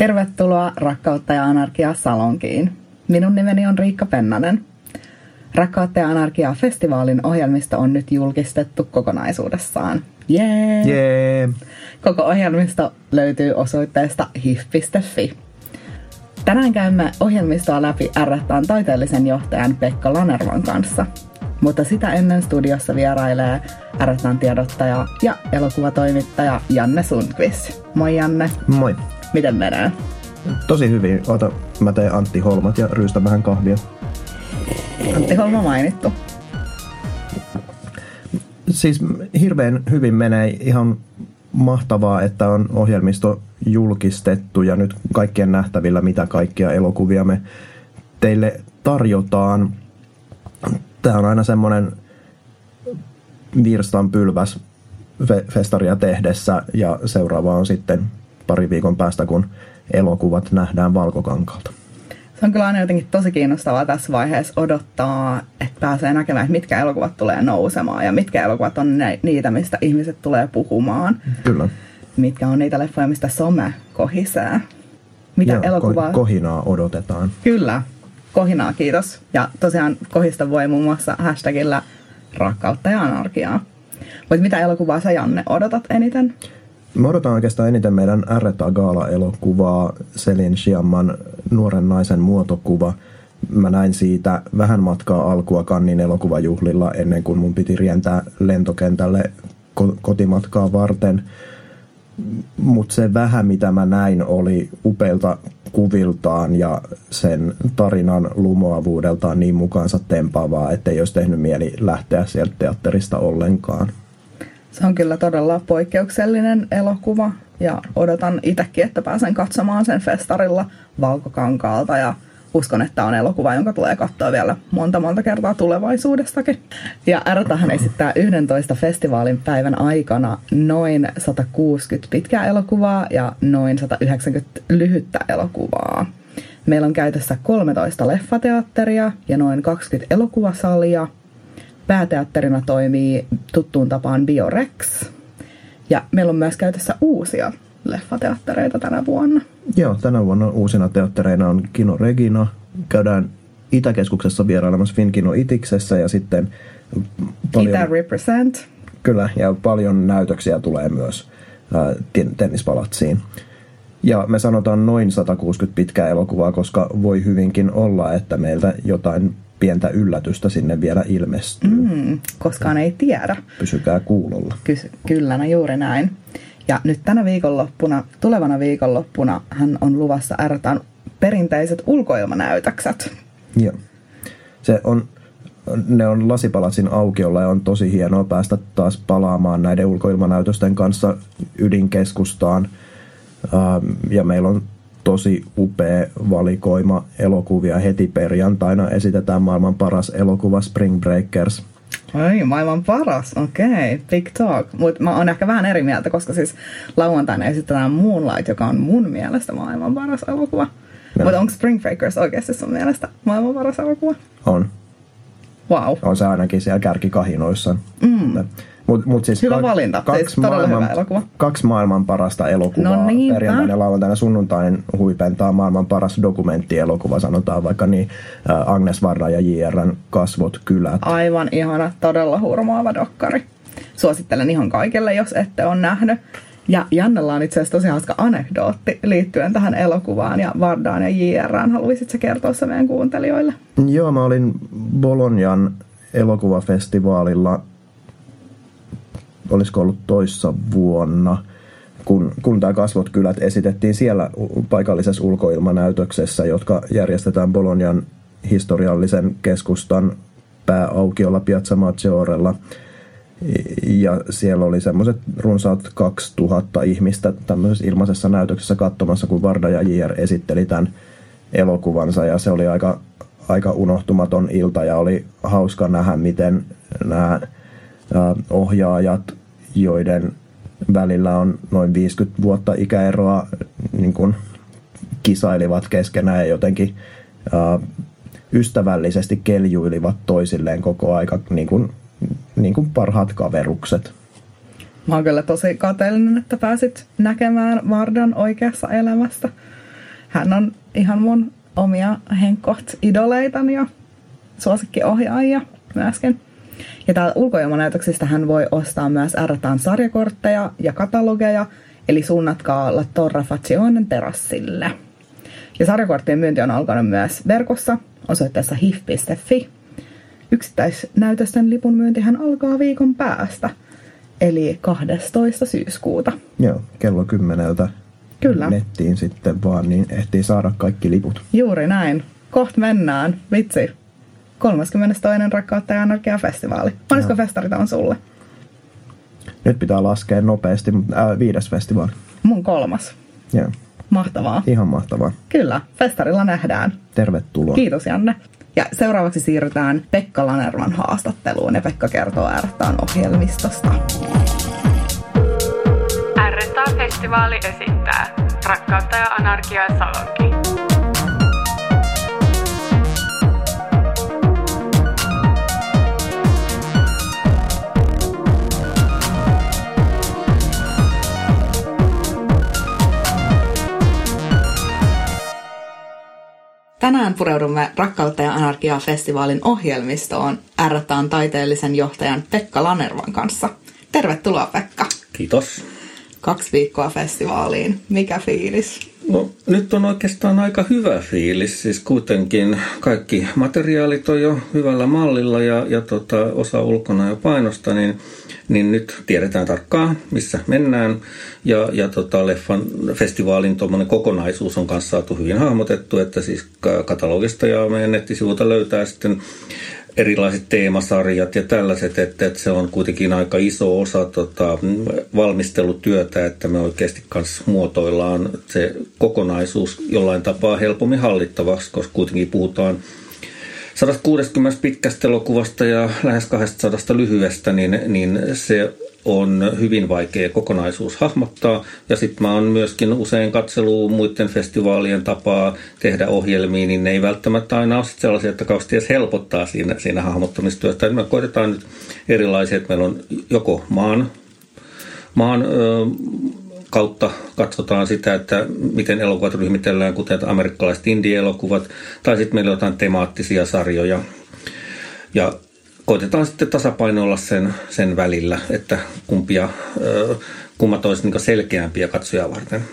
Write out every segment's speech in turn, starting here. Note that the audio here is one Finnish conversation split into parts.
Tervetuloa Rakkautta ja Anarkiaa Salonkiin. Minun nimeni on Riikka Pennanen. Rakkautta ja Anarkiaa festivaalin ohjelmisto on nyt julkistettu kokonaisuudessaan. Jee! Jee! Koko ohjelmisto löytyy osoitteesta hif.fi. Tänään käymme ohjelmistoa läpi ärrättään taiteellisen johtajan Pekka Lanervan kanssa. Mutta sitä ennen studiossa vierailee ärrättään tiedottaja ja elokuvatoimittaja Janne Sundqvist. Moi Janne. Moi. Miten menee? Tosi hyvin. Ota, mä teen Antti Holmat ja ryystän vähän kahvia. Antti Holma mainittu. Siis hirveän hyvin menee ihan mahtavaa, että on ohjelmisto julkistettu ja nyt kaikkien nähtävillä, mitä kaikkia elokuvia me teille tarjotaan. Tämä on aina semmoinen virstan pylväs festaria tehdessä ja seuraava on sitten pari viikon päästä, kun elokuvat nähdään valkokankalta. Se on kyllä aina jotenkin tosi kiinnostavaa tässä vaiheessa odottaa, että pääsee näkemään, että mitkä elokuvat tulee nousemaan ja mitkä elokuvat on niitä, mistä ihmiset tulee puhumaan. Kyllä. Mitkä on niitä leffoja, mistä some kohisee. Mitä Joo, elokuvaa... ko- kohinaa odotetaan. Kyllä, kohinaa kiitos. Ja tosiaan kohista voi muun muassa hashtagillä rakkautta ja anarkiaa. Mutta mitä elokuvaa sä Janne odotat eniten? Mä odotan oikeastaan eniten meidän Arreta Gaala-elokuvaa, Selin Shiamman nuoren naisen muotokuva. Mä näin siitä vähän matkaa alkua Kannin elokuvajuhlilla ennen kuin mun piti rientää lentokentälle ko- kotimatkaa varten. Mutta se vähän mitä mä näin oli upeilta kuviltaan ja sen tarinan lumoavuudeltaan niin mukaansa tempaavaa, ettei olisi tehnyt mieli lähteä sieltä teatterista ollenkaan. Se on kyllä todella poikkeuksellinen elokuva ja odotan itsekin, että pääsen katsomaan sen festarilla Valkokankaalta ja uskon, että on elokuva, jonka tulee katsoa vielä monta monta kertaa tulevaisuudestakin. Ja Ärtähän esittää 11 festivaalin päivän aikana noin 160 pitkää elokuvaa ja noin 190 lyhyttä elokuvaa. Meillä on käytössä 13 leffateatteria ja noin 20 elokuvasalia – pääteatterina toimii tuttuun tapaan Biorex. Ja meillä on myös käytössä uusia leffateattereita tänä vuonna. Joo, tänä vuonna uusina teattereina on Kino Regina. Käydään Itäkeskuksessa vierailemassa Finkino Itiksessä ja sitten paljon... Itä Represent. Kyllä, ja paljon näytöksiä tulee myös ää, tennispalatsiin. Ja me sanotaan noin 160 pitkää elokuvaa, koska voi hyvinkin olla, että meiltä jotain pientä yllätystä sinne vielä ilmestyy. Mm, koskaan ei tiedä. Pysykää kuulolla. Ky- kyllä, no juuri näin. Ja nyt tänä viikonloppuna, tulevana viikonloppuna, hän on luvassa ärtään perinteiset ulkoilmanäytökset. Joo. Se on, ne on Lasipalatsin aukiolla ja on tosi hienoa päästä taas palaamaan näiden ulkoilmanäytösten kanssa ydinkeskustaan. Ja meillä on tosi upea valikoima elokuvia. Heti perjantaina esitetään maailman paras elokuva Spring Breakers. Oi, maailman paras, okei, okay. big talk. Mutta mä oon ehkä vähän eri mieltä, koska siis lauantaina esitetään Moonlight, joka on mun mielestä maailman paras elokuva. Mutta onko Spring Breakers oikeasti sun mielestä maailman paras elokuva? On. Wow. On se ainakin siellä kärkikahinoissa. Mm. Mut, mut siis hyvä valinta, kaksi, siis maailman, hyvä elokuva. kaksi maailman parasta elokuvaa. No niin, Perjantaina, lauantaina, sunnuntain huipentaa maailman paras dokumenttielokuva, sanotaan vaikka niin Agnes Varda ja JRn Kasvot kylät. Aivan ihana, todella hurmaava dokkari. Suosittelen ihan kaikille, jos ette ole nähnyt. Ja Jannella on itse asiassa tosi hauska anekdootti liittyen tähän elokuvaan ja Vardaan ja JRään. Haluaisitko kertoa se meidän kuuntelijoille? Joo, mä olin Bolognan elokuvafestivaalilla olisiko ollut toissa vuonna, kun, kun tämä Kasvot kylät esitettiin siellä paikallisessa ulkoilmanäytöksessä, jotka järjestetään Bolognan historiallisen keskustan pääaukiolla Piazza Maggiorella. Ja siellä oli semmoiset runsaat 2000 ihmistä tämmöisessä ilmaisessa näytöksessä katsomassa, kun Varda ja JR esitteli tämän elokuvansa. Ja se oli aika, aika unohtumaton ilta ja oli hauska nähdä, miten nämä ohjaajat joiden välillä on noin 50 vuotta ikäeroa, niin kuin kisailivat keskenään ja jotenkin ää, ystävällisesti keljuilivat toisilleen koko aika niin kuin, niin kuin parhaat kaverukset. Mä oon kyllä tosi kateellinen, että pääsit näkemään Vardan oikeassa elämästä. hän on ihan mun omia henkkoht idoleitani ja suosikkiohjaajia myöskin. Ja täällä ulkoilmanäytöksistä hän voi ostaa myös RTAn sarjakortteja ja katalogeja, eli suunnatkaa La Torre Faccionen terassille. Ja sarjakorttien myynti on alkanut myös verkossa osoitteessa hif.fi. Yksittäisnäytösten lipun myyntihän alkaa viikon päästä, eli 12. syyskuuta. Joo, kello kymmeneltä Kyllä. nettiin sitten vaan, niin ehtii saada kaikki liput. Juuri näin. Koht mennään. Vitsi. 32. Rakkautta ja Anarkia festivaali. Monesko festarit on sulle? Nyt pitää laskea nopeasti, mutta äh, viides festivaali. Mun kolmas. Joo, Mahtavaa. ihan mahtavaa. Kyllä, festarilla nähdään. Tervetuloa. Kiitos Janne. Ja seuraavaksi siirrytään Pekka Lanervan haastatteluun ja Pekka kertoo ääretään ohjelmistosta. RSA-festivaali esittää Rakkautta ja anarkiaa Salonki. Tänään pureudumme Rakkautta ja anarkiaa festivaalin ohjelmistoon ääretään taiteellisen johtajan Pekka Lanervan kanssa. Tervetuloa Pekka. Kiitos. Kaksi viikkoa festivaaliin. Mikä fiilis? No nyt on oikeastaan aika hyvä fiilis, siis kuitenkin kaikki materiaalit on jo hyvällä mallilla ja, ja tota, osa ulkona jo painosta, niin, niin nyt tiedetään tarkkaan, missä mennään. Ja, ja tota, leffan festivaalin kokonaisuus on kanssa saatu hyvin hahmotettu, että siis katalogista ja meidän nettisivuilta löytää sitten erilaiset teemasarjat ja tällaiset, että, että se on kuitenkin aika iso osa tota, valmistelutyötä, että me oikeasti kanssa muotoillaan se kokonaisuus jollain tapaa helpommin hallittavaksi, koska kuitenkin puhutaan 160 pitkästä elokuvasta ja lähes 200 lyhyestä, niin, niin se on hyvin vaikea kokonaisuus hahmottaa. Ja sitten mä oon myöskin usein katselu muiden festivaalien tapaa tehdä ohjelmia, niin ne ei välttämättä aina ole sellaisia, että kauheasti edes helpottaa siinä, siinä hahmottamistyössä. Me koitetaan nyt erilaisia, että meillä on joko maan, maan ö, kautta katsotaan sitä, että miten elokuvat ryhmitellään, kuten amerikkalaiset indie-elokuvat, tai sitten meillä on jotain temaattisia sarjoja. Ja koitetaan sitten tasapainoilla sen, sen välillä, että kumpia, kummat olisi niin selkeämpiä katsojaa varten.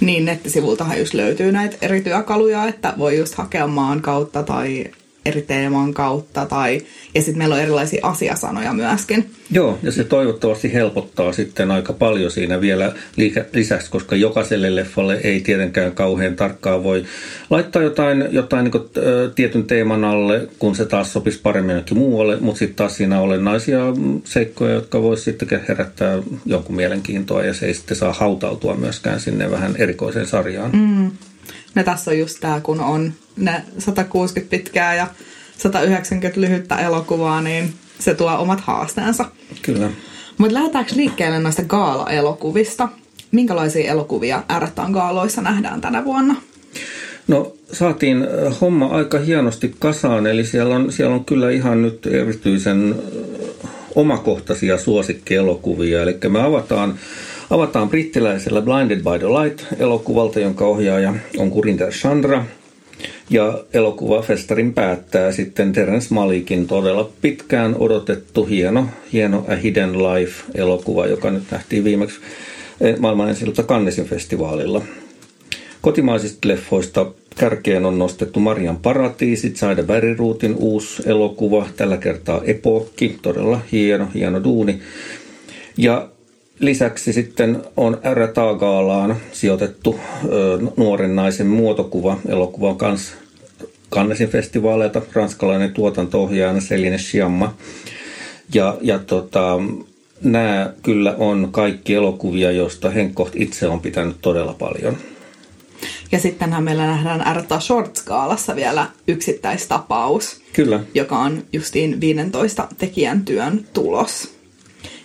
Niin, nettisivultahan just löytyy näitä eri työkaluja, että voi just hakea maan kautta tai eri teeman kautta. Tai, ja sitten meillä on erilaisia asiasanoja myöskin. Joo, ja se toivottavasti helpottaa sitten aika paljon siinä vielä lisäksi, koska jokaiselle leffalle ei tietenkään kauhean tarkkaan voi laittaa jotain, jotain niin kuin, tietyn teeman alle, kun se taas sopisi paremmin jonnekin muualle, mutta sitten taas siinä on olennaisia seikkoja, jotka voisi sitten herättää jonkun mielenkiintoa ja se ei sitten saa hautautua myöskään sinne vähän erikoiseen sarjaan. Mm. No tässä on just tämä, kun on ne 160 pitkää ja 190 lyhyttä elokuvaa, niin se tuo omat haasteensa. Kyllä. Mutta lähdetäänkö liikkeelle noista gaala-elokuvista? Minkälaisia elokuvia ääretään gaaloissa nähdään tänä vuonna? No saatiin homma aika hienosti kasaan, eli siellä on, siellä on kyllä ihan nyt erityisen omakohtaisia suosikkielokuvia. Eli me avataan, avataan brittiläisellä Blinded by the Light-elokuvalta, jonka ohjaaja on Kurinder Chandra – ja elokuvafestarin päättää sitten Terence Malikin todella pitkään odotettu hieno, hieno A Hidden Life-elokuva, joka nyt nähtiin viimeksi eh, maailman ensiltä Cannesin festivaalilla. Kotimaisista leffoista kärkeen on nostettu Marian paratiisit, Saida Väriruutin uusi elokuva, tällä kertaa Epokki, todella hieno, hieno duuni. Ja Lisäksi sitten on R. Taagaalaan sijoitettu ö, nuoren naisen muotokuva. Elokuva on kans Cannesin festivaaleilta ranskalainen tuotanto-ohjaajana Celine Sciamma. Ja, ja tota, nämä kyllä on kaikki elokuvia, joista Henkkoht itse on pitänyt todella paljon. Ja sittenhän meillä nähdään Erta Short-skaalassa vielä yksittäistapaus. Kyllä. Joka on justiin 15 tekijän työn tulos.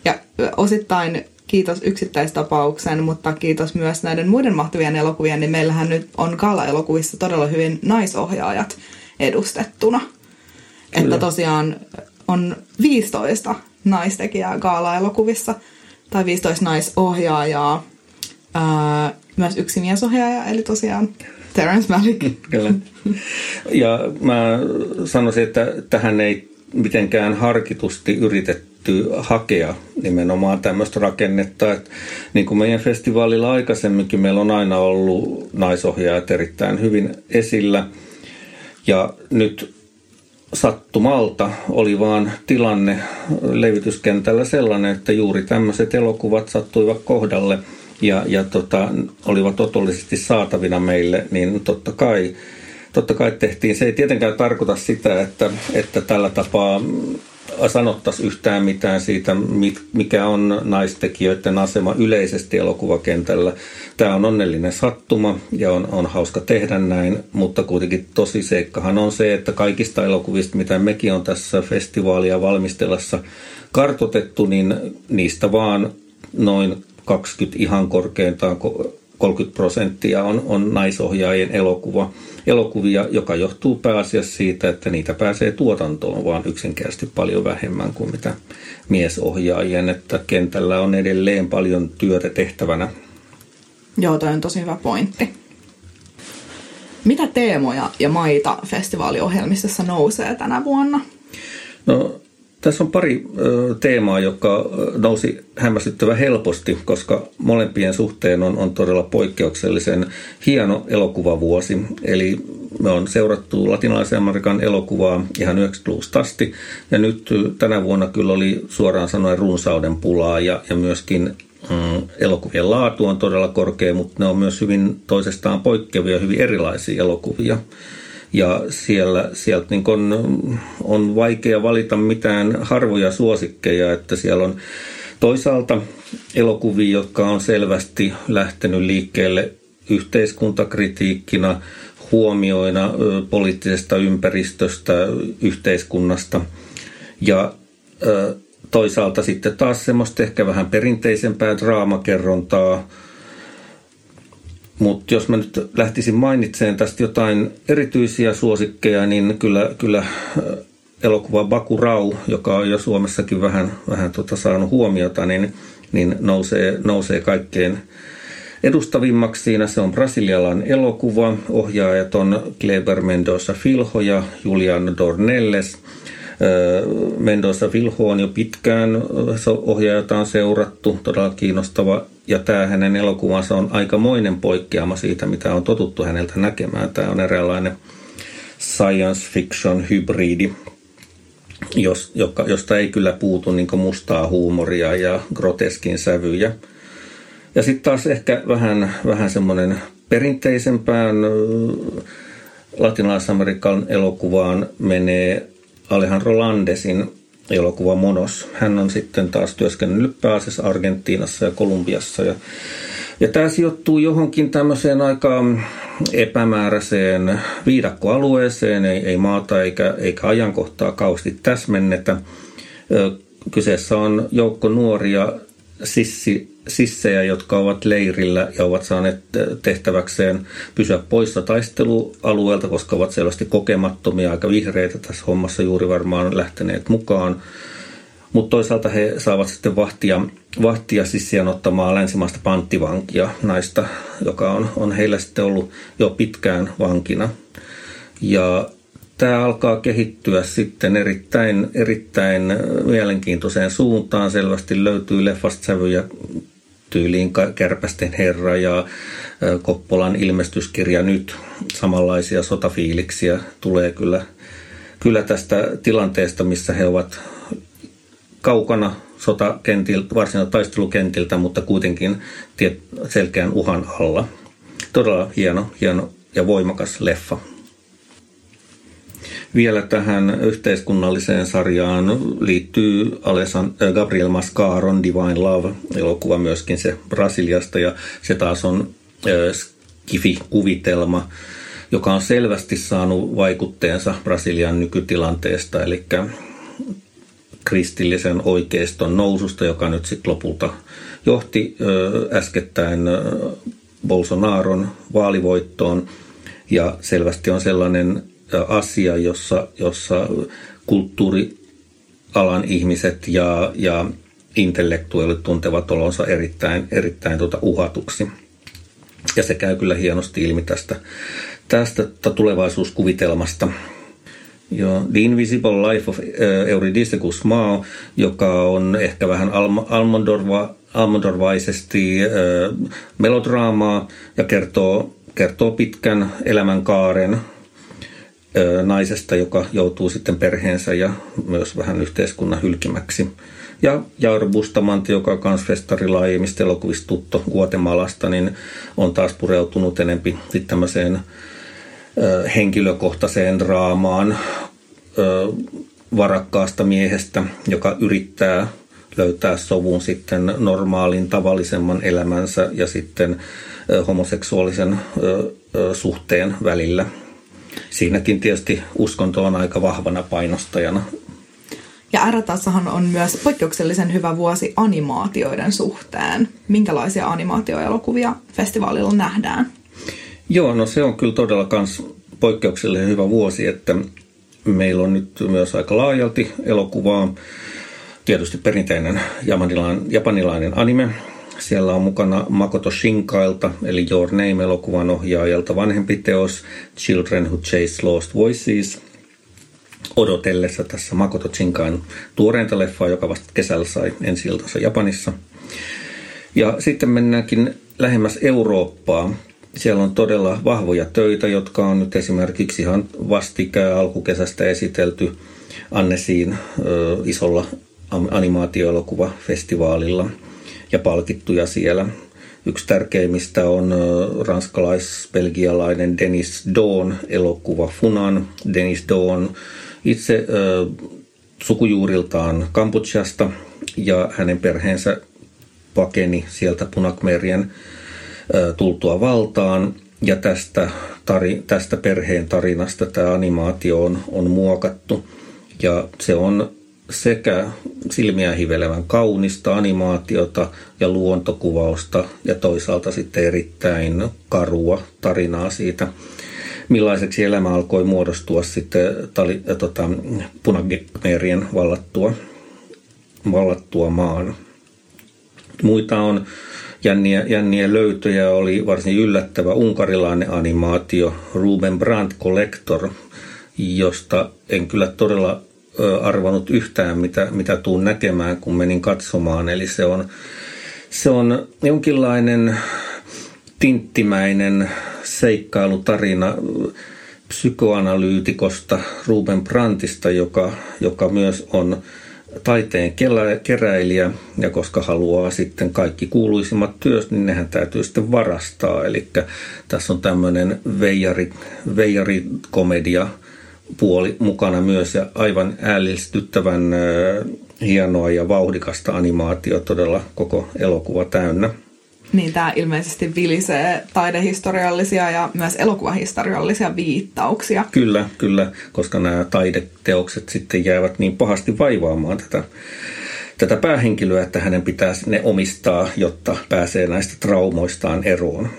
Ja osittain kiitos yksittäistapauksen, mutta kiitos myös näiden muiden mahtavien elokuvien, niin meillähän nyt on Kala-elokuvissa todella hyvin naisohjaajat edustettuna. Kyllä. Että tosiaan on 15 naistekijää Kaala-elokuvissa, tai 15 naisohjaajaa, ää, myös yksi miesohjaaja, eli tosiaan Terence Malick. Kyllä. Ja mä sanoisin, että tähän ei mitenkään harkitusti yritetty hakea nimenomaan tämmöistä rakennetta. Että niin kuin meidän festivaalilla aikaisemminkin, meillä on aina ollut naisohjaajat erittäin hyvin esillä. Ja nyt sattumalta oli vaan tilanne levityskentällä sellainen, että juuri tämmöiset elokuvat sattuivat kohdalle ja, ja tota, olivat otollisesti saatavina meille, niin totta kai, totta kai tehtiin. Se ei tietenkään tarkoita sitä, että, että tällä tapaa sanottaisiin yhtään mitään siitä, mikä on naistekijöiden asema yleisesti elokuvakentällä. Tämä on onnellinen sattuma ja on, on hauska tehdä näin, mutta kuitenkin tosi seikkahan on se, että kaikista elokuvista, mitä mekin on tässä festivaalia valmistellessa kartotettu, niin niistä vaan noin 20 ihan korkeintaan 30 prosenttia on, on naisohjaajien elokuva, elokuvia, joka johtuu pääasiassa siitä, että niitä pääsee tuotantoon vaan yksinkertaisesti paljon vähemmän kuin mitä miesohjaajien, että kentällä on edelleen paljon työtä tehtävänä. Joo, toi on tosi hyvä pointti. Mitä teemoja ja maita festivaaliohjelmistossa nousee tänä vuonna? No tässä on pari teemaa, joka nousi hämmästyttävän helposti, koska molempien suhteen on, on todella poikkeuksellisen hieno elokuvavuosi. Eli me on seurattu latinalaisen Amerikan elokuvaa ihan 90-luvusta asti. Ja nyt tänä vuonna kyllä oli suoraan sanoen runsauden pulaa ja, ja myöskin mm, elokuvien laatu on todella korkea, mutta ne on myös hyvin toisestaan poikkeavia, hyvin erilaisia elokuvia ja siellä, sieltä niin on, on vaikea valita mitään harvoja suosikkeja, että siellä on toisaalta elokuvia, jotka on selvästi lähtenyt liikkeelle yhteiskuntakritiikkina, huomioina poliittisesta ympäristöstä, yhteiskunnasta. Ja toisaalta sitten taas semmoista ehkä vähän perinteisempää draamakerrontaa, mutta jos mä nyt lähtisin mainitsemaan tästä jotain erityisiä suosikkeja, niin kyllä, kyllä äh, elokuva Bakurau, joka on jo Suomessakin vähän, vähän tota saanut huomiota, niin, niin nousee, nousee kaikkein edustavimmaksi siinä. Se on brasilialainen elokuva. Ohjaajat on Kleber Mendoza Filho ja Julian Dornelles – Mendoza Vilho on jo pitkään ohjaajata on seurattu, todella kiinnostava. Ja tämä hänen elokuvansa on aikamoinen poikkeama siitä, mitä on totuttu häneltä näkemään. Tämä on eräänlainen science fiction hybridi, jos, joka, josta ei kyllä puutu niin mustaa huumoria ja groteskin sävyjä. Ja sitten taas ehkä vähän, vähän semmoinen perinteisempään latinalais-amerikan elokuvaan menee Alejandro Landesin elokuva Monos. Hän on sitten taas työskennellyt pääasiassa Argentiinassa ja Kolumbiassa. Ja, ja tämä sijoittuu johonkin tämmöiseen aika epämääräiseen viidakkoalueeseen, ei, ei maata eikä, eikä ajankohtaa kausti täsmennetä. Kyseessä on joukko nuoria sissi sissejä, jotka ovat leirillä ja ovat saaneet tehtäväkseen pysyä poissa taistelualueelta, koska ovat selvästi kokemattomia, aika vihreitä tässä hommassa juuri varmaan lähteneet mukaan. Mutta toisaalta he saavat sitten vahtia, vahtia sissien ottamaan länsimaista panttivankia naista, joka on, on heillä sitten ollut jo pitkään vankina. Ja tämä alkaa kehittyä sitten erittäin, erittäin mielenkiintoiseen suuntaan. Selvästi löytyy leffasta sävyjä tyyliin Kärpästen herra ja Koppolan ilmestyskirja nyt. Samanlaisia sotafiiliksiä tulee kyllä, kyllä tästä tilanteesta, missä he ovat kaukana sotakentiltä, varsinaisella taistelukentiltä, mutta kuitenkin selkeän uhan alla. Todella hieno, hieno ja voimakas leffa vielä tähän yhteiskunnalliseen sarjaan liittyy äh, Gabriel Mascaron Divine Love-elokuva myöskin se Brasiliasta ja se taas on äh, skifi-kuvitelma, joka on selvästi saanut vaikutteensa Brasilian nykytilanteesta, eli kristillisen oikeiston noususta, joka nyt sitten lopulta johti äh, äskettäin Bolsonaron vaalivoittoon. Ja selvästi on sellainen asia, jossa, jossa kulttuurialan ihmiset ja, ja intellektuaalit tuntevat olonsa erittäin, erittäin tuota uhatuksi. Ja se käy kyllä hienosti ilmi tästä, tästä tulevaisuuskuvitelmasta. Joo, The Invisible Life of Eurydice Guzmao, joka on ehkä vähän Almondorva, Almondorvaisesti melodraamaa ja kertoo, kertoo pitkän elämänkaaren naisesta, joka joutuu sitten perheensä ja myös vähän yhteiskunnan hylkimäksi. Ja Jauro Bustamante, joka on myös festari laajemmista elokuvista tuttu Guatemalasta, niin on taas pureutunut enempi tämmöiseen henkilökohtaiseen draamaan varakkaasta miehestä, joka yrittää löytää sovun sitten normaalin tavallisemman elämänsä ja sitten homoseksuaalisen suhteen välillä. Siinäkin tietysti uskonto on aika vahvana painostajana. Ja RTShan on myös poikkeuksellisen hyvä vuosi animaatioiden suhteen. Minkälaisia animaatioelokuvia festivaalilla nähdään? Joo, no se on kyllä todella kans poikkeuksellisen hyvä vuosi, että meillä on nyt myös aika laajalti elokuvaa. Tietysti perinteinen japanilainen, japanilainen anime. Siellä on mukana Makoto Shinkailta, eli Your Name-elokuvan ohjaajalta vanhempi teos Children Who Chase Lost Voices. Odotellessa tässä Makoto Shinkain tuoreinta leffaa, joka vasta kesällä sai ensi Japanissa. Ja sitten mennäänkin lähemmäs Eurooppaa. Siellä on todella vahvoja töitä, jotka on nyt esimerkiksi ihan vastikään alkukesästä esitelty Annesiin ö, isolla animaatioelokuvafestivaalilla ja palkittuja siellä. Yksi tärkeimmistä on ranskalais-belgialainen Denis Dawn elokuva Funan. Denis Dawn itse ö, sukujuuriltaan Kambodžasta ja hänen perheensä pakeni sieltä Punakmerien tultua valtaan. Ja tästä, tari, tästä perheen tarinasta tämä animaatio on, on muokattu. Ja se on sekä silmiä hivelevän kaunista animaatiota ja luontokuvausta ja toisaalta sitten erittäin karua tarinaa siitä, millaiseksi elämä alkoi muodostua sitten tali, tota, punagemerien vallattua, vallattua maan. Muita on jänniä, jänniä löytöjä oli varsin yllättävä unkarilainen animaatio Ruben Brandt Collector, josta en kyllä todella arvanut yhtään, mitä, mitä tuun näkemään, kun menin katsomaan. Eli se on, se on jonkinlainen tinttimäinen seikkailutarina psykoanalyytikosta Ruben Brandtista, joka, joka myös on taiteen keräilijä ja koska haluaa sitten kaikki kuuluisimmat työt, niin nehän täytyy sitten varastaa. Eli tässä on tämmöinen veijari, veijari-komedia puoli mukana myös ja aivan ällistyttävän hienoa ja vauhdikasta animaatio todella koko elokuva täynnä. Niin tämä ilmeisesti vilisee taidehistoriallisia ja myös elokuvahistoriallisia viittauksia. Kyllä, kyllä, koska nämä taideteokset sitten jäävät niin pahasti vaivaamaan tätä, tätä päähenkilöä, että hänen pitäisi ne omistaa, jotta pääsee näistä traumoistaan eroon.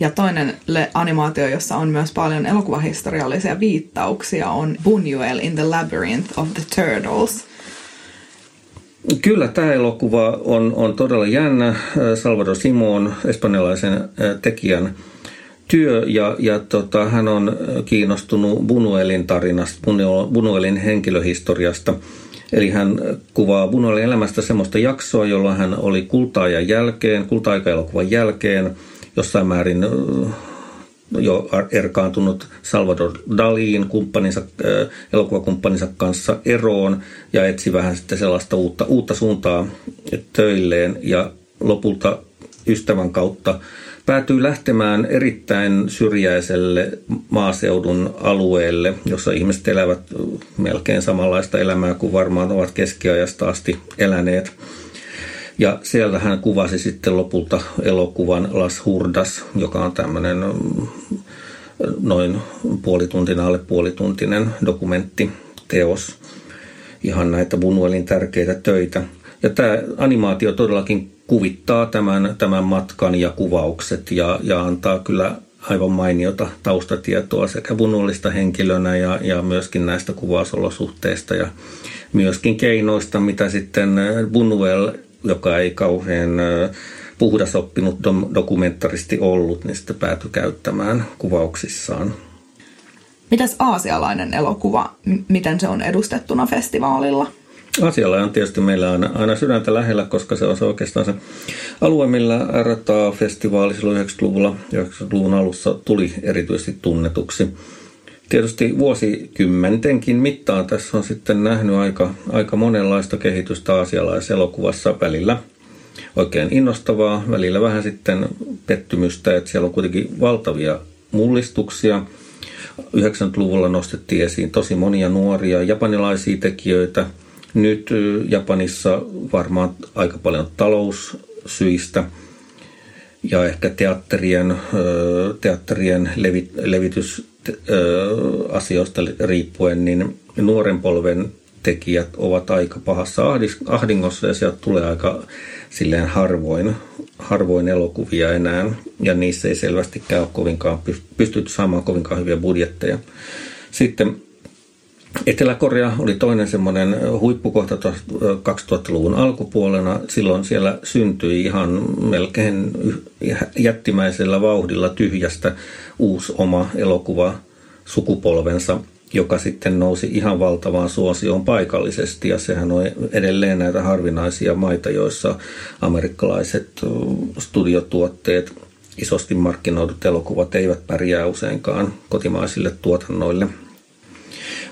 Ja toinen animaatio, jossa on myös paljon elokuvahistoriallisia viittauksia, on Buñuel in the Labyrinth of the Turtles. Kyllä tämä elokuva on, on todella jännä. Salvador Simon, espanjalaisen tekijän työ, ja, ja tota, hän on kiinnostunut Buñuelin tarinasta, Buñuelin henkilöhistoriasta. Eli hän kuvaa Buñuelin elämästä semmoista jaksoa, jolloin hän oli kulta-ajan jälkeen, kulta-aikaelokuvan jälkeen – jossain määrin jo erkaantunut Salvador Daliin kumppaninsa, elokuvakumppaninsa kanssa eroon ja etsi vähän sitten sellaista uutta, uutta suuntaa töilleen ja lopulta ystävän kautta päätyy lähtemään erittäin syrjäiselle maaseudun alueelle, jossa ihmiset elävät melkein samanlaista elämää kuin varmaan ovat keskiajasta asti eläneet. Ja siellä hän kuvasi sitten lopulta elokuvan Las Hurdas, joka on tämmöinen mm, noin puolituntinen, alle puolituntinen dokumenttiteos. Ihan näitä Bunuelin tärkeitä töitä. Ja tämä animaatio todellakin kuvittaa tämän, tämän matkan ja kuvaukset ja, ja antaa kyllä aivan mainiota taustatietoa sekä Bunuelista henkilönä ja, ja myöskin näistä kuvausolosuhteista ja myöskin keinoista, mitä sitten Bunuel joka ei kauhean puhdasoppinut dokumentaristi ollut, niin sitten päätyi käyttämään kuvauksissaan. Mitäs aasialainen elokuva, miten se on edustettuna festivaalilla? Asialla on tietysti meillä aina, aina sydäntä lähellä, koska se on se oikeastaan se alue, millä RTA-festivaali silloin 90-luvulla, 90-luvun alussa tuli erityisesti tunnetuksi. Tietysti vuosikymmentenkin mittaan tässä on sitten nähnyt aika, aika monenlaista kehitystä elokuvassa välillä oikein innostavaa, välillä vähän sitten pettymystä, että siellä on kuitenkin valtavia mullistuksia. 90-luvulla nostettiin esiin tosi monia nuoria japanilaisia tekijöitä. Nyt Japanissa varmaan aika paljon taloussyistä ja ehkä teatterien, teatterien levitys asioista riippuen, niin nuoren polven tekijät ovat aika pahassa ahdingossa ja sieltä tulee aika silleen harvoin, harvoin elokuvia enää ja niissä ei selvästikään ole kovinkaan pystytty saamaan kovinkaan hyviä budjetteja. Sitten Etelä-Korea oli toinen semmoinen huippukohta 2000-luvun alkupuolena. Silloin siellä syntyi ihan melkein jättimäisellä vauhdilla tyhjästä uusi oma elokuva sukupolvensa, joka sitten nousi ihan valtavaan suosioon paikallisesti. Ja sehän on edelleen näitä harvinaisia maita, joissa amerikkalaiset studiotuotteet, isosti markkinoidut elokuvat eivät pärjää useinkaan kotimaisille tuotannoille –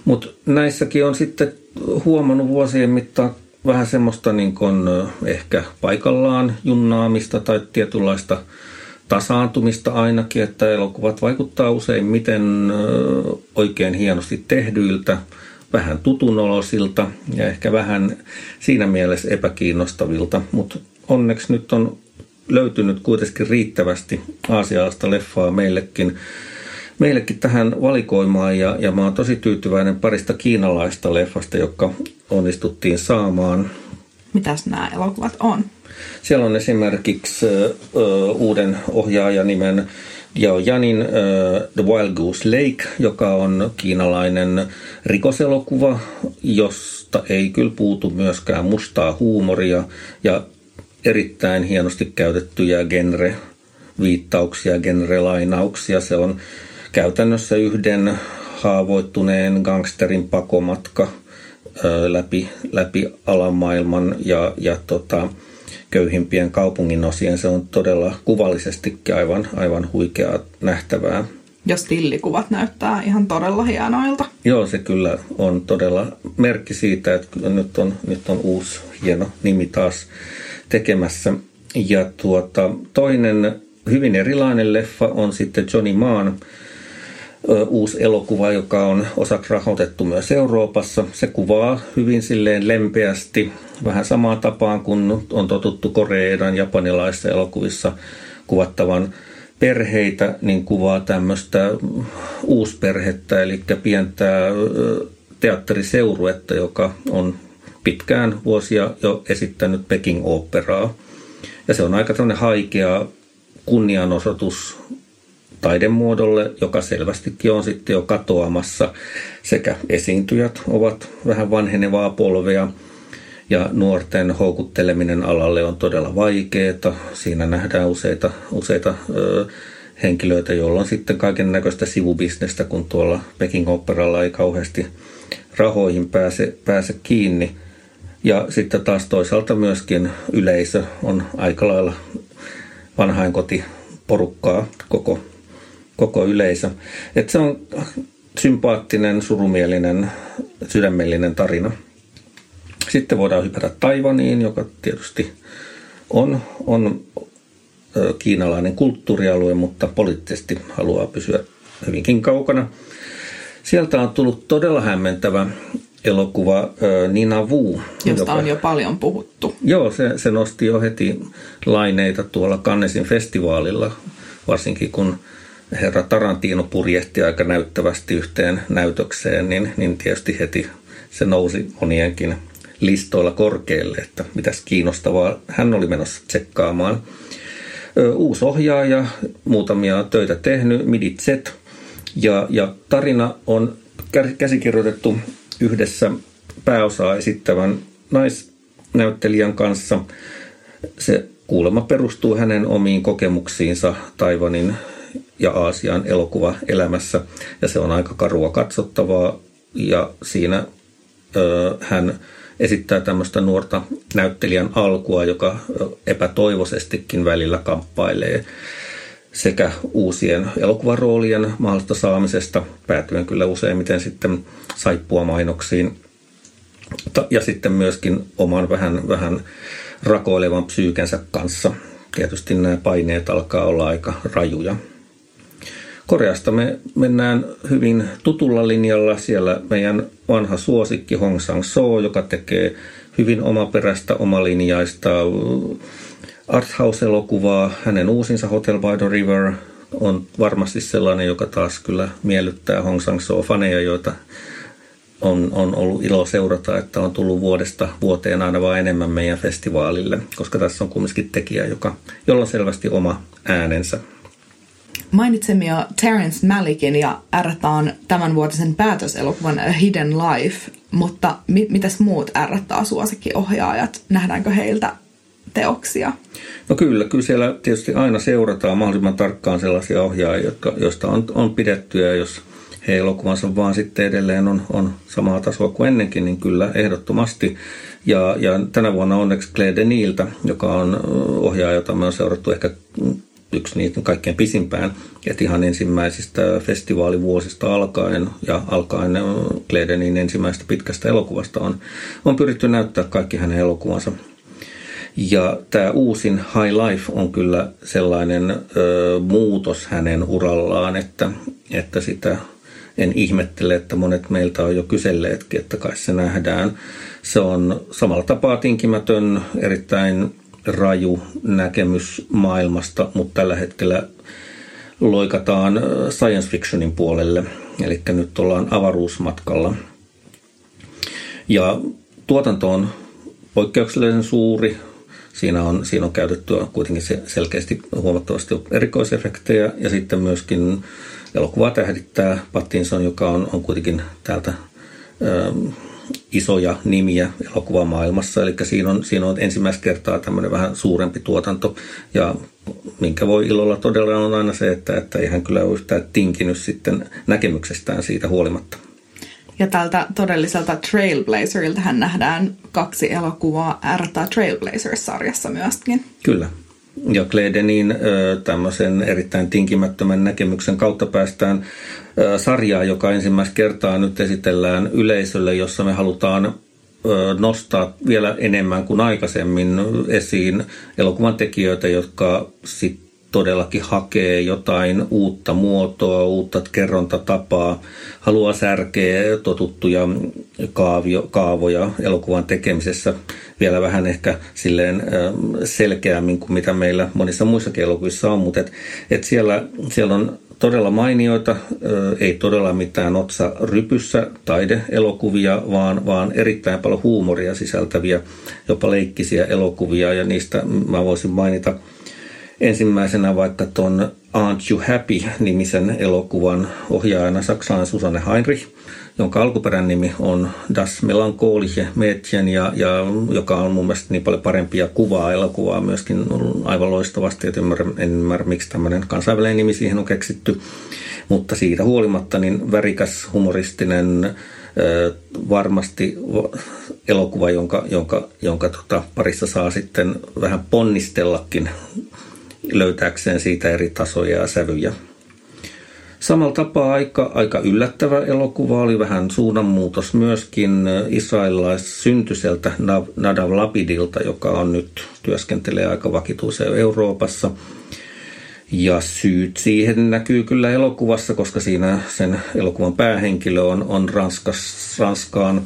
mutta näissäkin on sitten huomannut vuosien mittaan vähän semmoista niin kun ehkä paikallaan junnaamista tai tietynlaista tasaantumista ainakin, että elokuvat vaikuttaa usein miten oikein hienosti tehdyiltä, vähän tutunolosilta ja ehkä vähän siinä mielessä epäkiinnostavilta, mutta onneksi nyt on löytynyt kuitenkin riittävästi aasialaista leffaa meillekin meillekin tähän valikoimaan ja, ja mä oon tosi tyytyväinen parista kiinalaista leffasta, jotka onnistuttiin saamaan. Mitäs nämä elokuvat on? Siellä on esimerkiksi uh, uuden ohjaajan nimen Yao Janin uh, The Wild Goose Lake, joka on kiinalainen rikoselokuva, josta ei kyllä puutu myöskään mustaa huumoria ja erittäin hienosti käytettyjä genre viittauksia, genrelainauksia. Se on käytännössä yhden haavoittuneen gangsterin pakomatka läpi, läpi alamaailman ja, ja tota, köyhimpien kaupungin osien. Se on todella kuvallisestikin aivan, aivan huikeaa nähtävää. Ja stillikuvat näyttää ihan todella hienoilta. Joo, se kyllä on todella merkki siitä, että nyt on, nyt on uusi hieno nimi taas tekemässä. Ja tuota, toinen hyvin erilainen leffa on sitten Johnny Maan uusi elokuva, joka on osaksi rahoitettu myös Euroopassa. Se kuvaa hyvin silleen lempeästi, vähän samaa tapaan kuin on totuttu Korean japanilaisissa elokuvissa kuvattavan perheitä, niin kuvaa tämmöistä uusperhettä, eli pientä teatteriseuruetta, joka on pitkään vuosia jo esittänyt Peking-operaa. Ja se on aika tämmöinen haikea kunnianosoitus taidemuodolle, joka selvästikin on sitten jo katoamassa. Sekä esiintyjät ovat vähän vanhenevaa polvea ja nuorten houkutteleminen alalle on todella vaikeaa. Siinä nähdään useita, useita ö, henkilöitä, joilla on sitten kaiken näköistä sivubisnestä, kun tuolla Peking Operalla ei kauheasti rahoihin pääse, pääse kiinni. Ja sitten taas toisaalta myöskin yleisö on aika lailla vanhainkoti porukkaa koko koko yleisö. Et se on sympaattinen, surumielinen, sydämellinen tarina. Sitten voidaan hypätä Taivaniin, joka tietysti on, on kiinalainen kulttuurialue, mutta poliittisesti haluaa pysyä hyvinkin kaukana. Sieltä on tullut todella hämmentävä elokuva Nina Wu. Josta joka, on jo paljon puhuttu. Joo, se, se nosti jo heti laineita tuolla Cannesin festivaalilla, varsinkin kun herra Tarantino purjehti aika näyttävästi yhteen näytökseen, niin, niin tietysti heti se nousi monienkin listoilla korkealle, että mitäs kiinnostavaa hän oli menossa tsekkaamaan. Uusi ohjaaja, muutamia töitä tehnyt, Midi Z, ja, ja tarina on käsikirjoitettu yhdessä pääosaa esittävän naisnäyttelijän kanssa. Se kuulemma perustuu hänen omiin kokemuksiinsa Taivanin ja Aasian elokuvaelämässä. Ja se on aika karua katsottavaa ja siinä ö, hän esittää tämmöistä nuorta näyttelijän alkua, joka epätoivoisestikin välillä kamppailee sekä uusien elokuvaroolien mahdollista saamisesta, päätyen kyllä useimmiten sitten saippua mainoksiin, ja sitten myöskin oman vähän, vähän rakoilevan psyykensä kanssa. Tietysti nämä paineet alkaa olla aika rajuja. Koreasta me mennään hyvin tutulla linjalla. Siellä meidän vanha suosikki Hong Sang-soo, joka tekee hyvin omaperäistä, omalinjaista arthouse-elokuvaa. Hänen uusinsa Hotel by the River on varmasti sellainen, joka taas kyllä miellyttää Hong Sang-soo-faneja, joita on, on ollut ilo seurata, että on tullut vuodesta vuoteen aina vain enemmän meidän festivaalille, koska tässä on kumminkin tekijä, joka, jolla on selvästi oma äänensä. Mainitsemme jo Terence Malikin ja R-taan tämänvuotisen päätöselokuvan A Hidden Life, mutta mi- mitäs muut R-taa suosikkiohjaajat? Nähdäänkö heiltä teoksia? No kyllä, kyllä siellä tietysti aina seurataan mahdollisimman tarkkaan sellaisia ohjaajia, jotka, joista on, on pidetty ja jos he elokuvansa vaan sitten edelleen on, on samaa tasoa kuin ennenkin, niin kyllä ehdottomasti. Ja, ja tänä vuonna onneksi Claire Deniltä, joka on ohjaaja, jota me on seurattu ehkä yksi niitä kaikkein pisimpään, että ihan ensimmäisistä festivaalivuosista alkaen ja alkaen Kledenin ensimmäisestä pitkästä elokuvasta on, on pyritty näyttää kaikki hänen elokuvansa. Ja tämä uusin High Life on kyllä sellainen ö, muutos hänen urallaan, että, että sitä en ihmettele, että monet meiltä on jo kyselleetkin, että kai se nähdään. Se on samalla tapaa tinkimätön, erittäin raju näkemys maailmasta, mutta tällä hetkellä loikataan science fictionin puolelle, eli nyt ollaan avaruusmatkalla. Ja tuotanto on poikkeuksellisen suuri. Siinä on, siinä on käytetty kuitenkin selkeästi huomattavasti erikoisefektejä ja sitten myöskin elokuvaa tähdittää Pattinson, joka on, on kuitenkin täältä isoja nimiä elokuvamaailmassa, eli siinä on, siinä on ensimmäistä kertaa tämmöinen vähän suurempi tuotanto, ja minkä voi ilolla todella on aina se, että, että ei hän kyllä ole yhtään tinkinyt sitten näkemyksestään siitä huolimatta. Ja tältä todelliselta Trailblazerilta hän nähdään kaksi elokuvaa R Trailblazers-sarjassa myöskin. Kyllä, ja Kledenin tämmöisen erittäin tinkimättömän näkemyksen kautta päästään sarjaa, joka ensimmäistä kertaa nyt esitellään yleisölle, jossa me halutaan nostaa vielä enemmän kuin aikaisemmin esiin elokuvan tekijöitä, jotka sitten todellakin hakee jotain uutta muotoa, uutta kerrontatapaa, haluaa särkeä totuttuja kaavio, kaavoja elokuvan tekemisessä vielä vähän ehkä silleen selkeämmin kuin mitä meillä monissa muissa elokuvissa on, mutta et, et siellä, siellä on todella mainioita, ei todella mitään otsa rypyssä taideelokuvia, vaan, vaan erittäin paljon huumoria sisältäviä, jopa leikkisiä elokuvia ja niistä mä voisin mainita – ensimmäisenä vaikka tuon Aren't You Happy-nimisen elokuvan ohjaajana saksalainen Susanne Heinrich, jonka alkuperän nimi on Das Melancholische Mädchen, ja, ja, joka on mun mielestä niin paljon parempia kuvaa elokuvaa myöskin aivan loistavasti, että ymmärrä, en ymmärrä miksi tämmöinen kansainvälinen nimi siihen on keksitty. Mutta siitä huolimatta niin värikäs, humoristinen, varmasti elokuva, jonka, jonka, jonka tota, parissa saa sitten vähän ponnistellakin löytääkseen siitä eri tasoja ja sävyjä. Samalla tapaa aika, aika yllättävä elokuva oli vähän suunnanmuutos myöskin israelilais-syntyiseltä Nadav Lapidilta, joka on nyt työskentelee aika vakituisen Euroopassa. Ja syyt siihen näkyy kyllä elokuvassa, koska siinä sen elokuvan päähenkilö on, on Ranskas, Ranskaan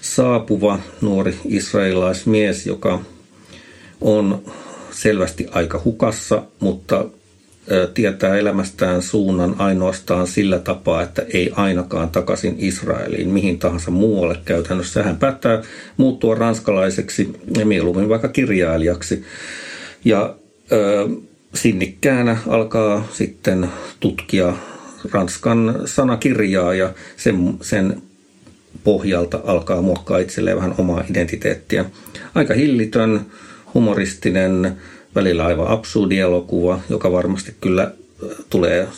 saapuva nuori israelilaismies, joka on selvästi aika hukassa, mutta tietää elämästään suunnan ainoastaan sillä tapaa, että ei ainakaan takaisin Israeliin, mihin tahansa muualle käytännössä. Hän päättää muuttua ranskalaiseksi ja mieluummin vaikka kirjailijaksi. Ja ö, sinnikkäänä alkaa sitten tutkia Ranskan sanakirjaa ja sen, sen pohjalta alkaa muokkaa itselleen vähän omaa identiteettiä. Aika hillitön, humoristinen, välillä aivan absurdi elokuva, joka varmasti kyllä tulee,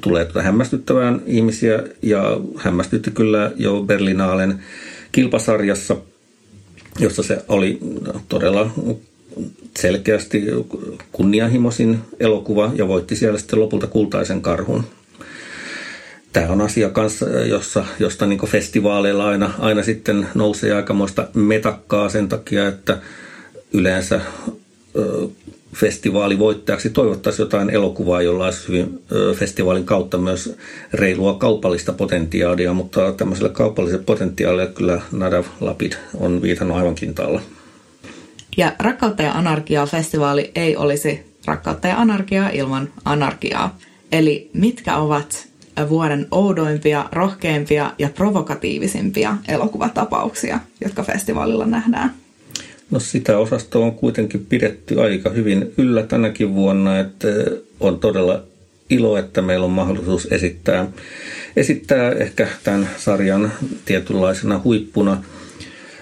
tulee hämmästyttävään ihmisiä ja hämmästytti kyllä jo Berlinaalen kilpasarjassa, jossa se oli todella selkeästi kunnianhimoisin elokuva ja voitti siellä sitten lopulta kultaisen karhun. Tämä on asia kanssa, jossa, josta niin festivaaleilla aina, aina sitten nousee aikamoista metakkaa sen takia, että yleensä festivaalivoittajaksi toivottaisiin jotain elokuvaa, jolla olisi hyvin festivaalin kautta myös reilua kaupallista potentiaalia, mutta tämmöiselle kaupalliselle potentiaalille kyllä Nadav Lapid on viitannut aivan kintaalla. Ja Rakkautta ja anarkiaa festivaali ei olisi Rakkautta ja anarkiaa ilman anarkiaa. Eli mitkä ovat vuoden oudoimpia, rohkeimpia ja provokatiivisimpia elokuvatapauksia, jotka festivaalilla nähdään? No sitä osastoa on kuitenkin pidetty aika hyvin yllä tänäkin vuonna, että on todella ilo, että meillä on mahdollisuus esittää, esittää ehkä tämän sarjan tietynlaisena huippuna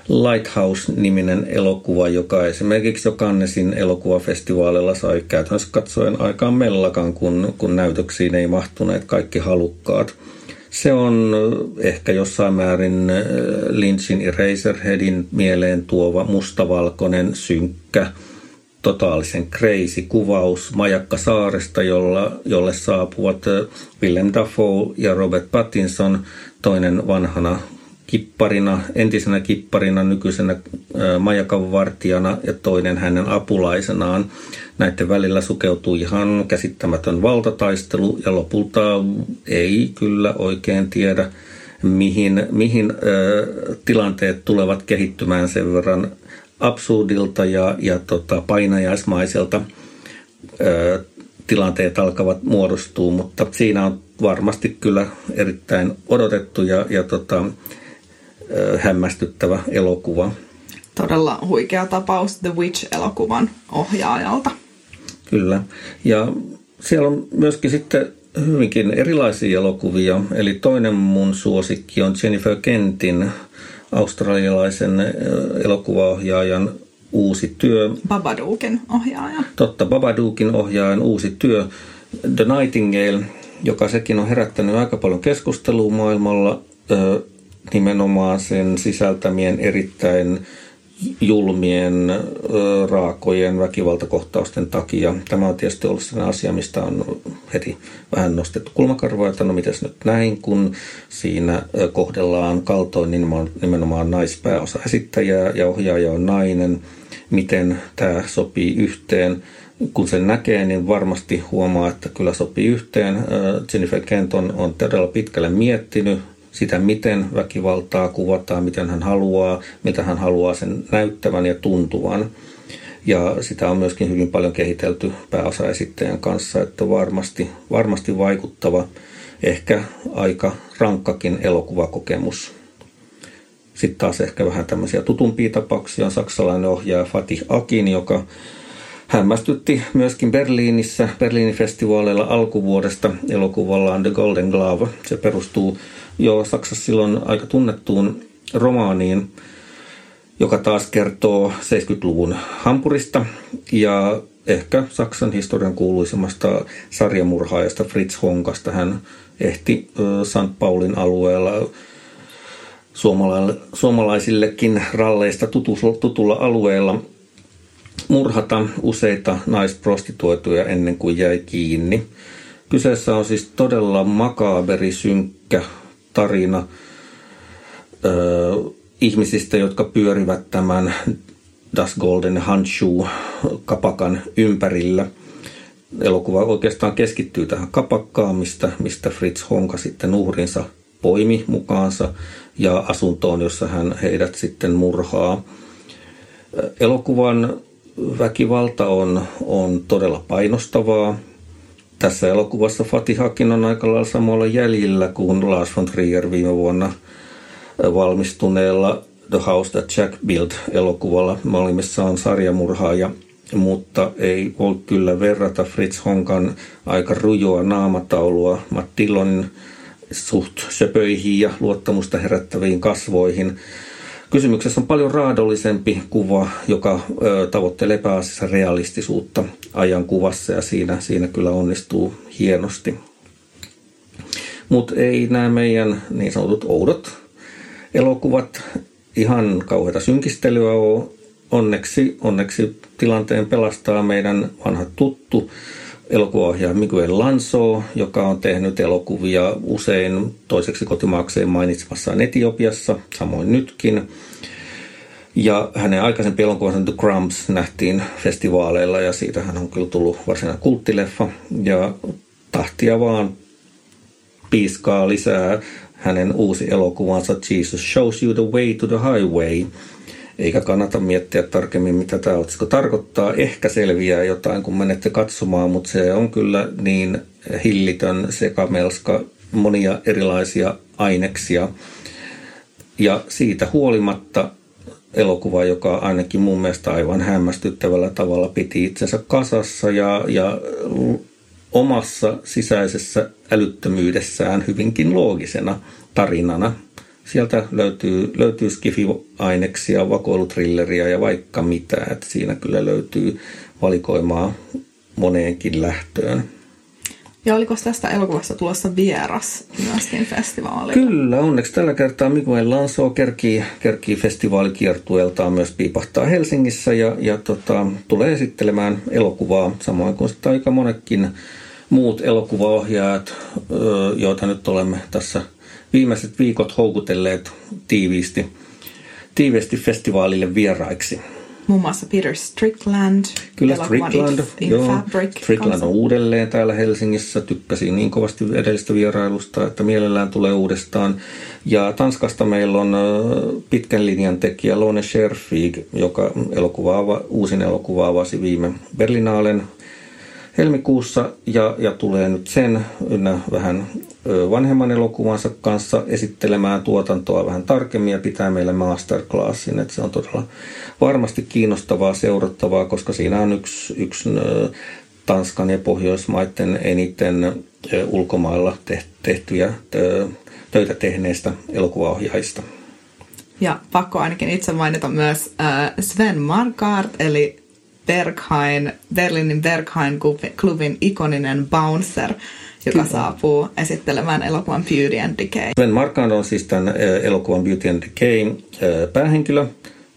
Lighthouse-niminen elokuva, joka esimerkiksi jo Cannesin elokuvafestivaalilla sai käytännössä katsoen aikaan mellakan, kun, kun näytöksiin ei mahtuneet kaikki halukkaat – se on ehkä jossain määrin äh, Lynchin Eraserheadin mieleen tuova mustavalkoinen, synkkä, totaalisen crazy kuvaus Majakka saaresta, jolla, jolle saapuvat äh, Willem Dafoe ja Robert Pattinson, toinen vanhana kipparina, entisenä kipparina, nykyisenä majakan vartijana ja toinen hänen apulaisenaan. Näiden välillä sukeutuu ihan käsittämätön valtataistelu ja lopulta ei kyllä oikein tiedä, mihin, mihin ö, tilanteet tulevat kehittymään sen verran absurdilta ja, ja tota, painajaismaiselta ö, tilanteet alkavat muodostua, mutta siinä on varmasti kyllä erittäin odotettu ja, ja tota, hämmästyttävä elokuva. Todella huikea tapaus The Witch-elokuvan ohjaajalta. Kyllä. Ja siellä on myöskin sitten hyvinkin erilaisia elokuvia. Eli toinen mun suosikki on Jennifer Kentin australialaisen elokuvaohjaajan uusi työ. Babadookin ohjaaja. Totta, Babadookin ohjaajan uusi työ. The Nightingale, joka sekin on herättänyt aika paljon keskustelua maailmalla nimenomaan sen sisältämien erittäin julmien, raakojen väkivaltakohtausten takia. Tämä on tietysti ollut sellainen asia, mistä on heti vähän nostettu kulmakarvoa, että no mitäs nyt näin, kun siinä kohdellaan kaltoin nimenomaan naispääosa esittäjää ja ohjaaja on nainen. Miten tämä sopii yhteen? Kun sen näkee, niin varmasti huomaa, että kyllä sopii yhteen. Jennifer Kent on, on todella pitkälle miettinyt sitä, miten väkivaltaa kuvataan, miten hän haluaa, mitä hän haluaa sen näyttävän ja tuntuvan. Ja sitä on myöskin hyvin paljon kehitelty pääosaesittäjän kanssa, että varmasti, varmasti vaikuttava, ehkä aika rankkakin elokuvakokemus. Sitten taas ehkä vähän tämmöisiä tutumpia tapauksia on saksalainen ohjaaja Fatih Akin, joka hämmästytti myöskin Berliinissä, Berliinin festivaaleilla alkuvuodesta elokuvallaan The Golden Glove. Se perustuu jo Saksassa silloin aika tunnettuun romaaniin, joka taas kertoo 70-luvun Hampurista ja ehkä Saksan historian kuuluisimmasta sarjamurhaajasta Fritz Honkasta. Hän ehti St. Paulin alueella suomalaisillekin ralleista tutulla alueella murhata useita naisprostituoituja ennen kuin jäi kiinni. Kyseessä on siis todella makaberi, synkkä tarina ö, ihmisistä, jotka pyörivät tämän Das Golden Handschuh-kapakan ympärillä. Elokuva oikeastaan keskittyy tähän kapakkaan, mistä, mistä Fritz Honka sitten uhrinsa poimi mukaansa ja asuntoon, jossa hän heidät sitten murhaa. Elokuvan väkivalta on, on todella painostavaa tässä elokuvassa Fatihakin on aika lailla samalla jäljillä kuin Lars von Trier viime vuonna valmistuneella The House That Jack Built elokuvalla. Molemmissa on sarjamurhaaja, mutta ei voi kyllä verrata Fritz Honkan aika rujoa naamataulua Matt Dillonin suht söpöihin ja luottamusta herättäviin kasvoihin. Kysymyksessä on paljon raadollisempi kuva, joka ö, tavoittelee pääasiassa realistisuutta ajan kuvassa ja siinä, siinä kyllä onnistuu hienosti. Mutta ei nämä meidän niin sanotut oudot elokuvat ihan kauheita synkistelyä ole. Onneksi, onneksi tilanteen pelastaa meidän vanha tuttu elokuvaohjaaja Miguel Lanso, joka on tehnyt elokuvia usein toiseksi kotimaakseen mainitsemassaan Etiopiassa, samoin nytkin. Ja hänen aikaisempi elokuvansa The Crumbs nähtiin festivaaleilla ja siitä hän on kyllä tullut varsinainen kulttileffa. Ja tahtia vaan piiskaa lisää hänen uusi elokuvansa Jesus Shows You the Way to the Highway – eikä kannata miettiä tarkemmin, mitä tämä otsikko tarkoittaa. Ehkä selviää jotain, kun menette katsomaan, mutta se on kyllä niin hillitön sekamelska, monia erilaisia aineksia. Ja siitä huolimatta elokuva, joka ainakin mun mielestä aivan hämmästyttävällä tavalla piti itsensä kasassa ja, ja omassa sisäisessä älyttömyydessään hyvinkin loogisena tarinana – sieltä löytyy, löytyy skifi-aineksia, vakoilutrilleria ja vaikka mitä. Että siinä kyllä löytyy valikoimaa moneenkin lähtöön. Ja oliko tästä elokuvasta tulossa vieras myöskin festivaalille? Kyllä, onneksi tällä kertaa Miguel Lanso kerkii, kerkii festivaalikiertueeltaan myös piipahtaa Helsingissä ja, ja tota, tulee esittelemään elokuvaa, samoin kuin sitten aika monekin muut elokuvaohjaajat, joita nyt olemme tässä – viimeiset viikot houkutelleet tiiviisti, tiiviisti festivaalille vieraiksi. Muun muassa Peter Strickland. Kyllä Strickland, joo. Fabric Strickland on uudelleen täällä Helsingissä. Tykkäsin niin kovasti edellistä vierailusta, että mielellään tulee uudestaan. Ja Tanskasta meillä on pitkän linjan tekijä Lone Scherfig, joka elokuva, uusin elokuva avasi viime Berlinaalen helmikuussa ja, ja tulee nyt sen ynnä vähän vanhemman elokuvansa kanssa esittelemään tuotantoa vähän tarkemmin ja pitää meille masterclassin, että se on todella varmasti kiinnostavaa seurattavaa, koska siinä on yksi, yksi Tanskan ja Pohjoismaiden eniten ulkomailla tehtyjä töitä tehneistä elokuvaohjaajista. Ja pakko ainakin itse mainita myös Sven Markart, eli Berghain, Berliinin Berghain-klubin ikoninen bouncer, joka Kyllä. saapuu esittelemään elokuvan Beauty and Decay. Sven Markand on siis tämän elokuvan Beauty and Decay päähenkilö,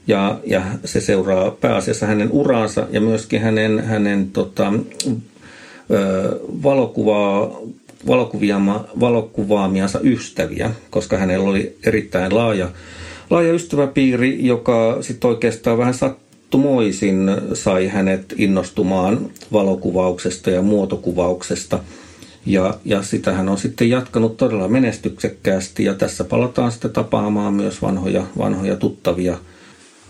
ja, ja se seuraa pääasiassa hänen uraansa ja myöskin hänen, hänen tota, valokuvaa, valokuvaama, valokuvaamiansa ystäviä, koska hänellä oli erittäin laaja, laaja ystäväpiiri, joka sitten oikeastaan vähän sattui sattumoisin sai hänet innostumaan valokuvauksesta ja muotokuvauksesta. Ja, ja sitä hän on sitten jatkanut todella menestyksekkäästi ja tässä palataan sitten tapaamaan myös vanhoja, vanhoja tuttavia.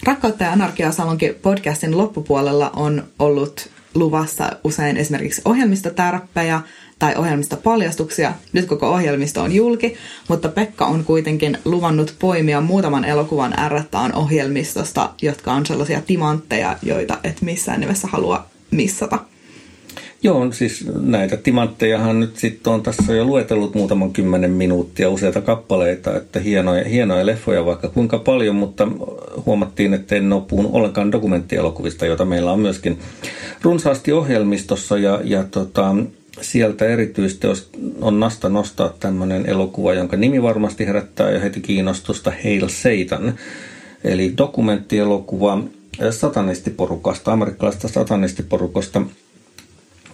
Rakkautta ja anarkia Salonkin podcastin loppupuolella on ollut luvassa usein esimerkiksi ohjelmistotärppejä tai ohjelmistopaljastuksia. Nyt koko ohjelmisto on julki, mutta Pekka on kuitenkin luvannut poimia muutaman elokuvan ärrättään ohjelmistosta, jotka on sellaisia timantteja, joita et missään nimessä halua missata. Joo, siis näitä timanttejahan nyt sitten on tässä jo luetellut muutaman kymmenen minuuttia useita kappaleita, että hienoja, hienoja leffoja vaikka kuinka paljon, mutta huomattiin, että en ole puhunut ollenkaan dokumenttielokuvista, joita meillä on myöskin runsaasti ohjelmistossa ja, ja tota, sieltä erityisesti on nasta nostaa tämmöinen elokuva, jonka nimi varmasti herättää jo heti kiinnostusta, Hail Satan, eli dokumenttielokuva satanistiporukasta, amerikkalaisesta satanistiporukasta,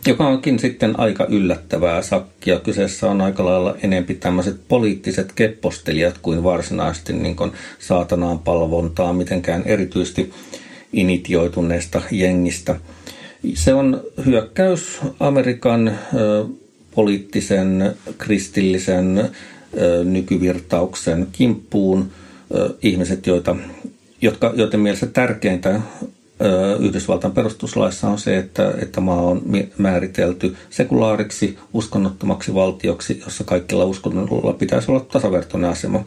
joka onkin sitten aika yllättävää sakkia. Kyseessä on aika lailla enempi tämmöiset poliittiset keppostelijat kuin varsinaisesti niin kuin saatanaan palvontaa mitenkään erityisesti initioituneesta jengistä. Se on hyökkäys Amerikan ö, poliittisen, kristillisen ö, nykyvirtauksen kimppuun. Ö, ihmiset, joita, jotka, joiden mielessä tärkeintä Yhdysvaltain perustuslaissa on se, että, että maa on määritelty sekulaariksi, uskonnottomaksi valtioksi, jossa kaikilla uskonnolla pitäisi olla tasavertoinen asema.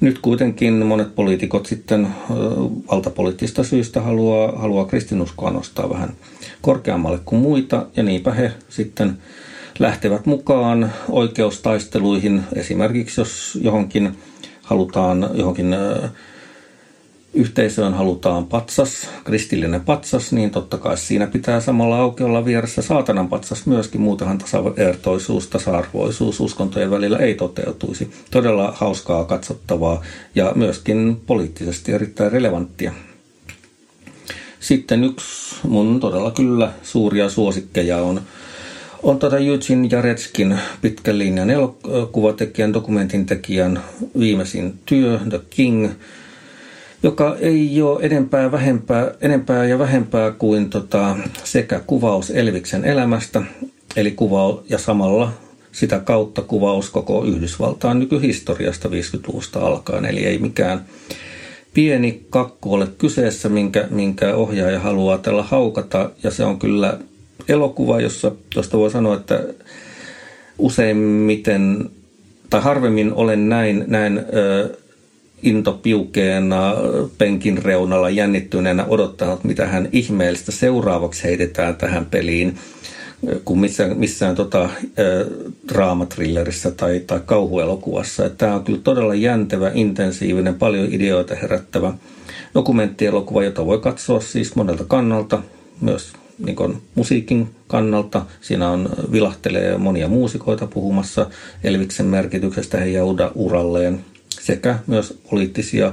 Nyt kuitenkin monet poliitikot sitten valtapoliittista syistä haluaa, haluaa kristinuskoa nostaa vähän korkeammalle kuin muita, ja niinpä he sitten lähtevät mukaan oikeustaisteluihin, esimerkiksi jos johonkin halutaan johonkin yhteisöön halutaan patsas, kristillinen patsas, niin totta kai siinä pitää samalla auki olla vieressä saatanan patsas myöskin. Muutenhan tasavertoisuus, tasa-arvoisuus uskontojen välillä ei toteutuisi. Todella hauskaa katsottavaa ja myöskin poliittisesti erittäin relevanttia. Sitten yksi mun todella kyllä suuria suosikkeja on on tuota Eugene Jaretskin pitkän linjan elokuvatekijän, dokumentin tekijän viimeisin työ, The King, joka ei ole enempää, vähempää, enempää ja vähempää kuin tota, sekä kuvaus Elviksen elämästä, eli kuvaus ja samalla sitä kautta kuvaus koko Yhdysvaltain nykyhistoriasta 50-luvusta alkaen, eli ei mikään pieni kakku ole kyseessä, minkä, minkä ohjaaja haluaa tällä haukata, ja se on kyllä elokuva, jossa, josta voi sanoa, että useimmiten tai harvemmin olen näin, näin ö, intopiukeena penkin reunalla jännittyneenä odottanut, mitä hän ihmeellistä seuraavaksi heitetään tähän peliin kuin missään, missään tota, äh, draamatrillerissä tai, tai kauhuelokuvassa. Tämä on kyllä todella jäntevä, intensiivinen, paljon ideoita herättävä dokumenttielokuva, jota voi katsoa siis monelta kannalta, myös niin kuin musiikin kannalta. Siinä on vilahtelee monia muusikoita puhumassa Elviksen merkityksestä heidän uralleen sekä myös poliittisia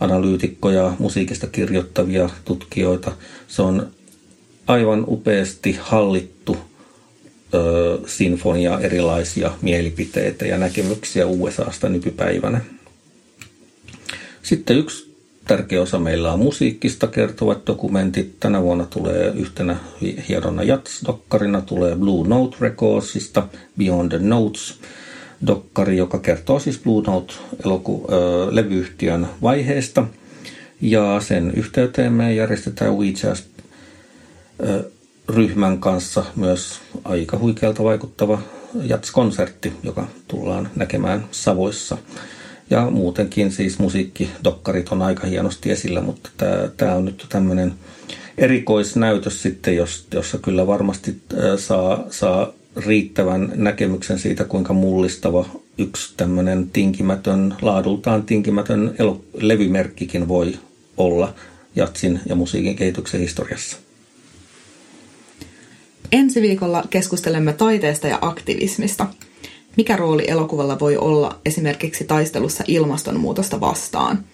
analyytikkoja, musiikista kirjoittavia tutkijoita. Se on aivan upeasti hallittu ö, sinfonia, erilaisia mielipiteitä ja näkemyksiä USAsta nykypäivänä. Sitten yksi tärkeä osa meillä on musiikkista kertovat dokumentit. Tänä vuonna tulee yhtenä hienona jats-dokkarina tulee Blue Note Recordsista Beyond the Notes – dokkari, joka kertoo siis Blue Note-levyyhtiön vaiheesta. Ja sen yhteyteen me järjestetään WeJazz ryhmän kanssa myös aika huikealta vaikuttava jats-konsertti, joka tullaan näkemään Savoissa. Ja muutenkin siis musiikkidokkarit on aika hienosti esillä, mutta tämä on nyt tämmöinen erikoisnäytös sitten, jossa kyllä varmasti saa, saa riittävän näkemyksen siitä, kuinka mullistava yksi tämmöinen tinkimätön, laadultaan tinkimätön elo- levymerkkikin voi olla jatsin ja musiikin kehityksen historiassa. Ensi viikolla keskustelemme taiteesta ja aktivismista. Mikä rooli elokuvalla voi olla esimerkiksi taistelussa ilmastonmuutosta vastaan?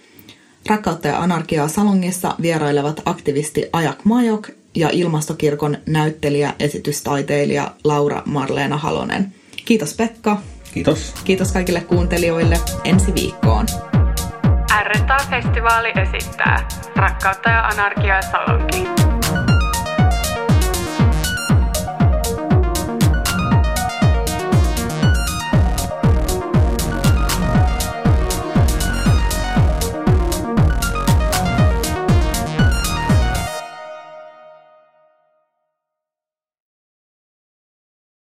Rakkautta ja anarkiaa salongissa vierailevat aktivisti Ajak Majok ja Ilmastokirkon näyttelijä, esitystaiteilija Laura Marleena Halonen. Kiitos Pekka. Kiitos. Kiitos kaikille kuuntelijoille. Ensi viikkoon. R-Festivaali esittää Rakkautta ja anarkiaa Salonki.